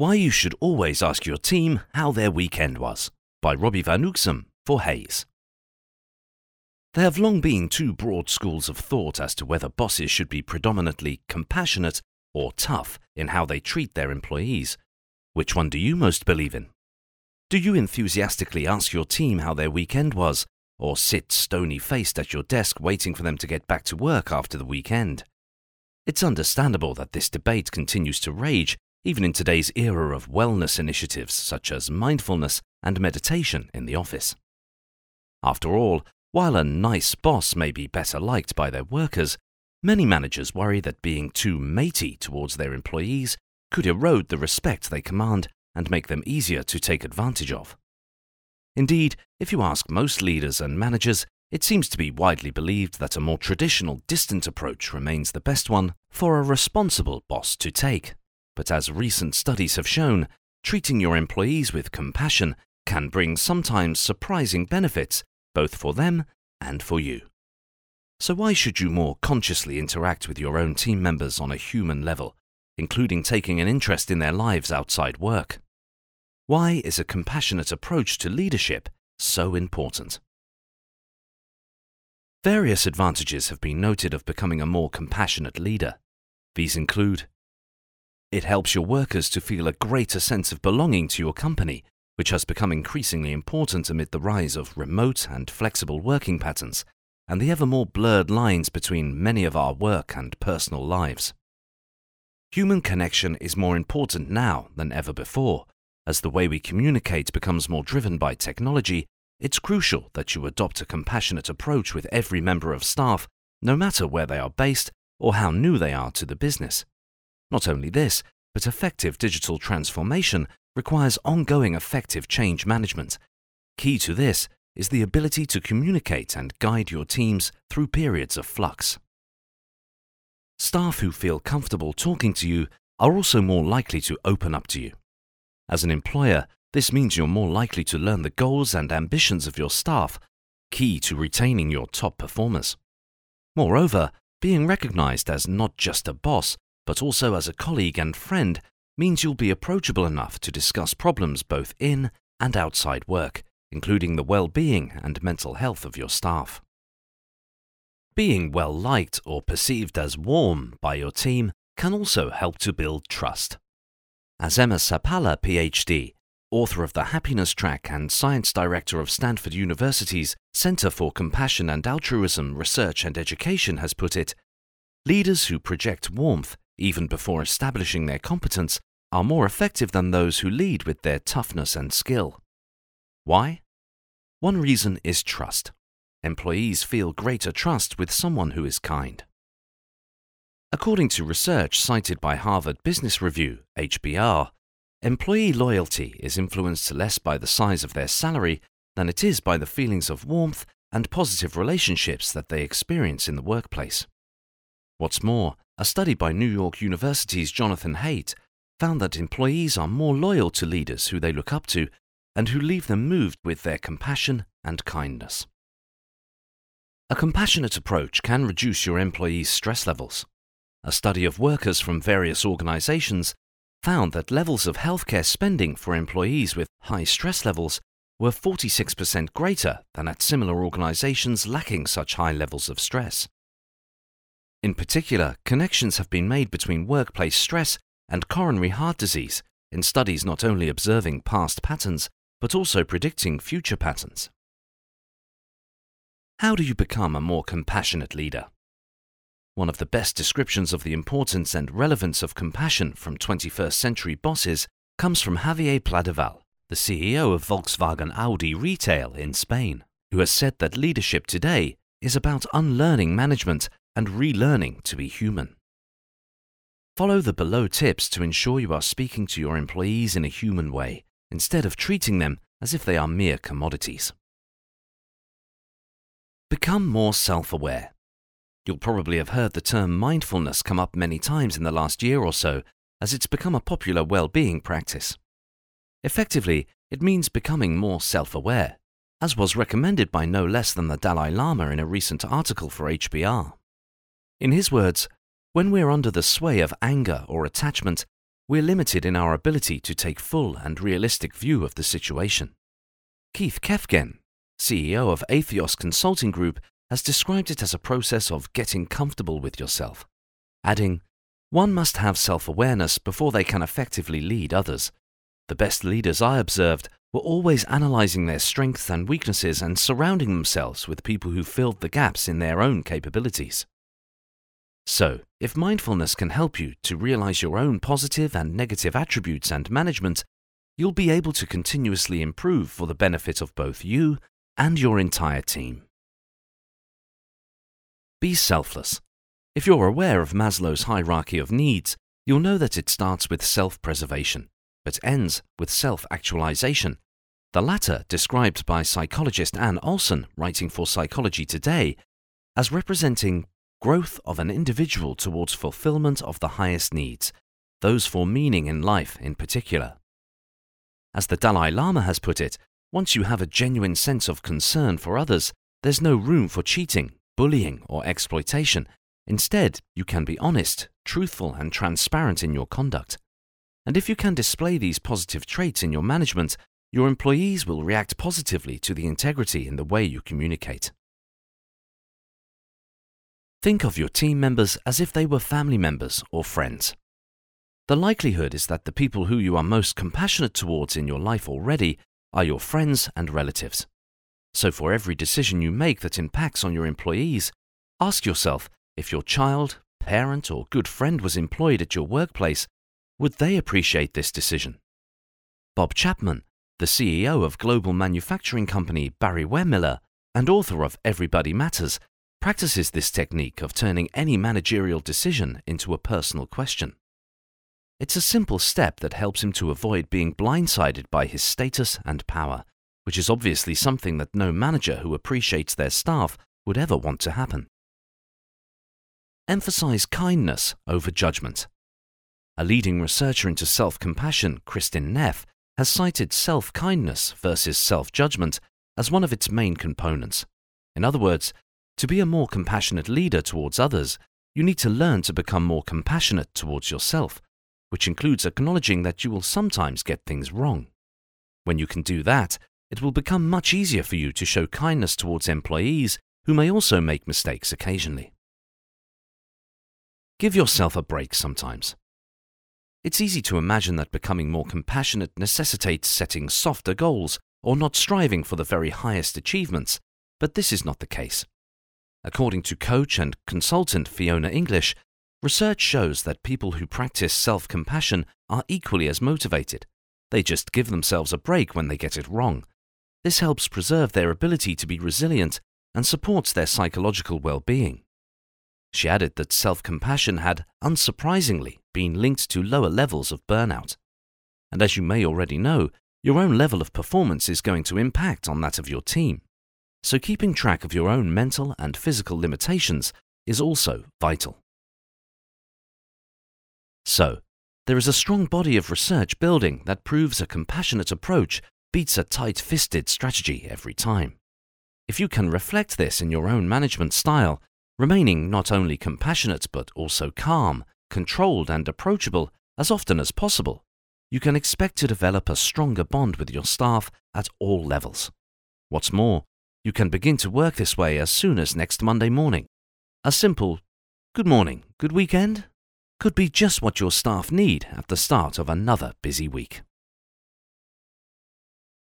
Why You Should Always Ask Your Team How Their Weekend Was by Robbie Vanuxem for Hays. There have long been two broad schools of thought as to whether bosses should be predominantly compassionate or tough in how they treat their employees. Which one do you most believe in? Do you enthusiastically ask your team how their weekend was, or sit stony faced at your desk waiting for them to get back to work after the weekend? It's understandable that this debate continues to rage even in today's era of wellness initiatives such as mindfulness and meditation in the office. After all, while a nice boss may be better liked by their workers, many managers worry that being too matey towards their employees could erode the respect they command and make them easier to take advantage of. Indeed, if you ask most leaders and managers, it seems to be widely believed that a more traditional, distant approach remains the best one for a responsible boss to take. But as recent studies have shown, treating your employees with compassion can bring sometimes surprising benefits both for them and for you. So, why should you more consciously interact with your own team members on a human level, including taking an interest in their lives outside work? Why is a compassionate approach to leadership so important? Various advantages have been noted of becoming a more compassionate leader. These include it helps your workers to feel a greater sense of belonging to your company, which has become increasingly important amid the rise of remote and flexible working patterns and the ever more blurred lines between many of our work and personal lives. Human connection is more important now than ever before. As the way we communicate becomes more driven by technology, it's crucial that you adopt a compassionate approach with every member of staff, no matter where they are based or how new they are to the business. Not only this, but effective digital transformation requires ongoing effective change management. Key to this is the ability to communicate and guide your teams through periods of flux. Staff who feel comfortable talking to you are also more likely to open up to you. As an employer, this means you're more likely to learn the goals and ambitions of your staff, key to retaining your top performers. Moreover, being recognized as not just a boss, but also as a colleague and friend means you'll be approachable enough to discuss problems both in and outside work, including the well being and mental health of your staff. Being well liked or perceived as warm by your team can also help to build trust. As Emma Seppala, PhD, author of the Happiness Track and science director of Stanford University's Center for Compassion and Altruism Research and Education, has put it, leaders who project warmth even before establishing their competence, are more effective than those who lead with their toughness and skill. Why? One reason is trust. Employees feel greater trust with someone who is kind. According to research cited by Harvard Business Review, HBR, employee loyalty is influenced less by the size of their salary than it is by the feelings of warmth and positive relationships that they experience in the workplace. What's more, a study by New York University's Jonathan Haidt found that employees are more loyal to leaders who they look up to and who leave them moved with their compassion and kindness. A compassionate approach can reduce your employees' stress levels. A study of workers from various organizations found that levels of healthcare spending for employees with high stress levels were 46% greater than at similar organizations lacking such high levels of stress. In particular, connections have been made between workplace stress and coronary heart disease in studies not only observing past patterns, but also predicting future patterns. How do you become a more compassionate leader? One of the best descriptions of the importance and relevance of compassion from 21st century bosses comes from Javier Pladevall, the CEO of Volkswagen Audi Retail in Spain, who has said that leadership today is about unlearning management and relearning to be human. Follow the below tips to ensure you are speaking to your employees in a human way instead of treating them as if they are mere commodities. Become more self aware. You'll probably have heard the term mindfulness come up many times in the last year or so, as it's become a popular well being practice. Effectively, it means becoming more self aware, as was recommended by no less than the Dalai Lama in a recent article for HBR. In his words, when we're under the sway of anger or attachment, we're limited in our ability to take full and realistic view of the situation. Keith Kefgen, CEO of Atheos Consulting Group, has described it as a process of getting comfortable with yourself, adding, One must have self awareness before they can effectively lead others. The best leaders I observed were always analyzing their strengths and weaknesses and surrounding themselves with people who filled the gaps in their own capabilities. So, if mindfulness can help you to realize your own positive and negative attributes and management, you'll be able to continuously improve for the benefit of both you and your entire team. Be selfless. If you're aware of Maslow's hierarchy of needs, you'll know that it starts with self preservation, but ends with self actualization. The latter described by psychologist Anne Olson, writing for Psychology Today, as representing growth of an individual towards fulfillment of the highest needs, those for meaning in life in particular. As the Dalai Lama has put it, once you have a genuine sense of concern for others, there's no room for cheating, bullying, or exploitation. Instead, you can be honest, truthful, and transparent in your conduct. And if you can display these positive traits in your management, your employees will react positively to the integrity in the way you communicate. Think of your team members as if they were family members or friends. The likelihood is that the people who you are most compassionate towards in your life already are your friends and relatives. So, for every decision you make that impacts on your employees, ask yourself if your child, parent, or good friend was employed at your workplace, would they appreciate this decision? Bob Chapman, the CEO of global manufacturing company Barry Wehmiller and author of Everybody Matters, practices this technique of turning any managerial decision into a personal question. It's a simple step that helps him to avoid being blindsided by his status and power, which is obviously something that no manager who appreciates their staff would ever want to happen. Emphasize kindness over judgment. A leading researcher into self compassion, Kristin Neff, has cited self kindness versus self judgment as one of its main components. In other words, to be a more compassionate leader towards others, you need to learn to become more compassionate towards yourself, which includes acknowledging that you will sometimes get things wrong. When you can do that, it will become much easier for you to show kindness towards employees who may also make mistakes occasionally. Give yourself a break sometimes. It's easy to imagine that becoming more compassionate necessitates setting softer goals or not striving for the very highest achievements, but this is not the case. According to coach and consultant Fiona English, research shows that people who practice self compassion are equally as motivated. They just give themselves a break when they get it wrong. This helps preserve their ability to be resilient and supports their psychological well being. She added that self compassion had, unsurprisingly, been linked to lower levels of burnout. And as you may already know, your own level of performance is going to impact on that of your team so keeping track of your own mental and physical limitations is also vital. So, there is a strong body of research building that proves a compassionate approach beats a tight fisted strategy every time. If you can reflect this in your own management style, remaining not only compassionate but also calm, controlled, and approachable as often as possible, you can expect to develop a stronger bond with your staff at all levels. What's more, you can begin to work this way as soon as next Monday morning. A simple, good morning, good weekend, could be just what your staff need at the start of another busy week.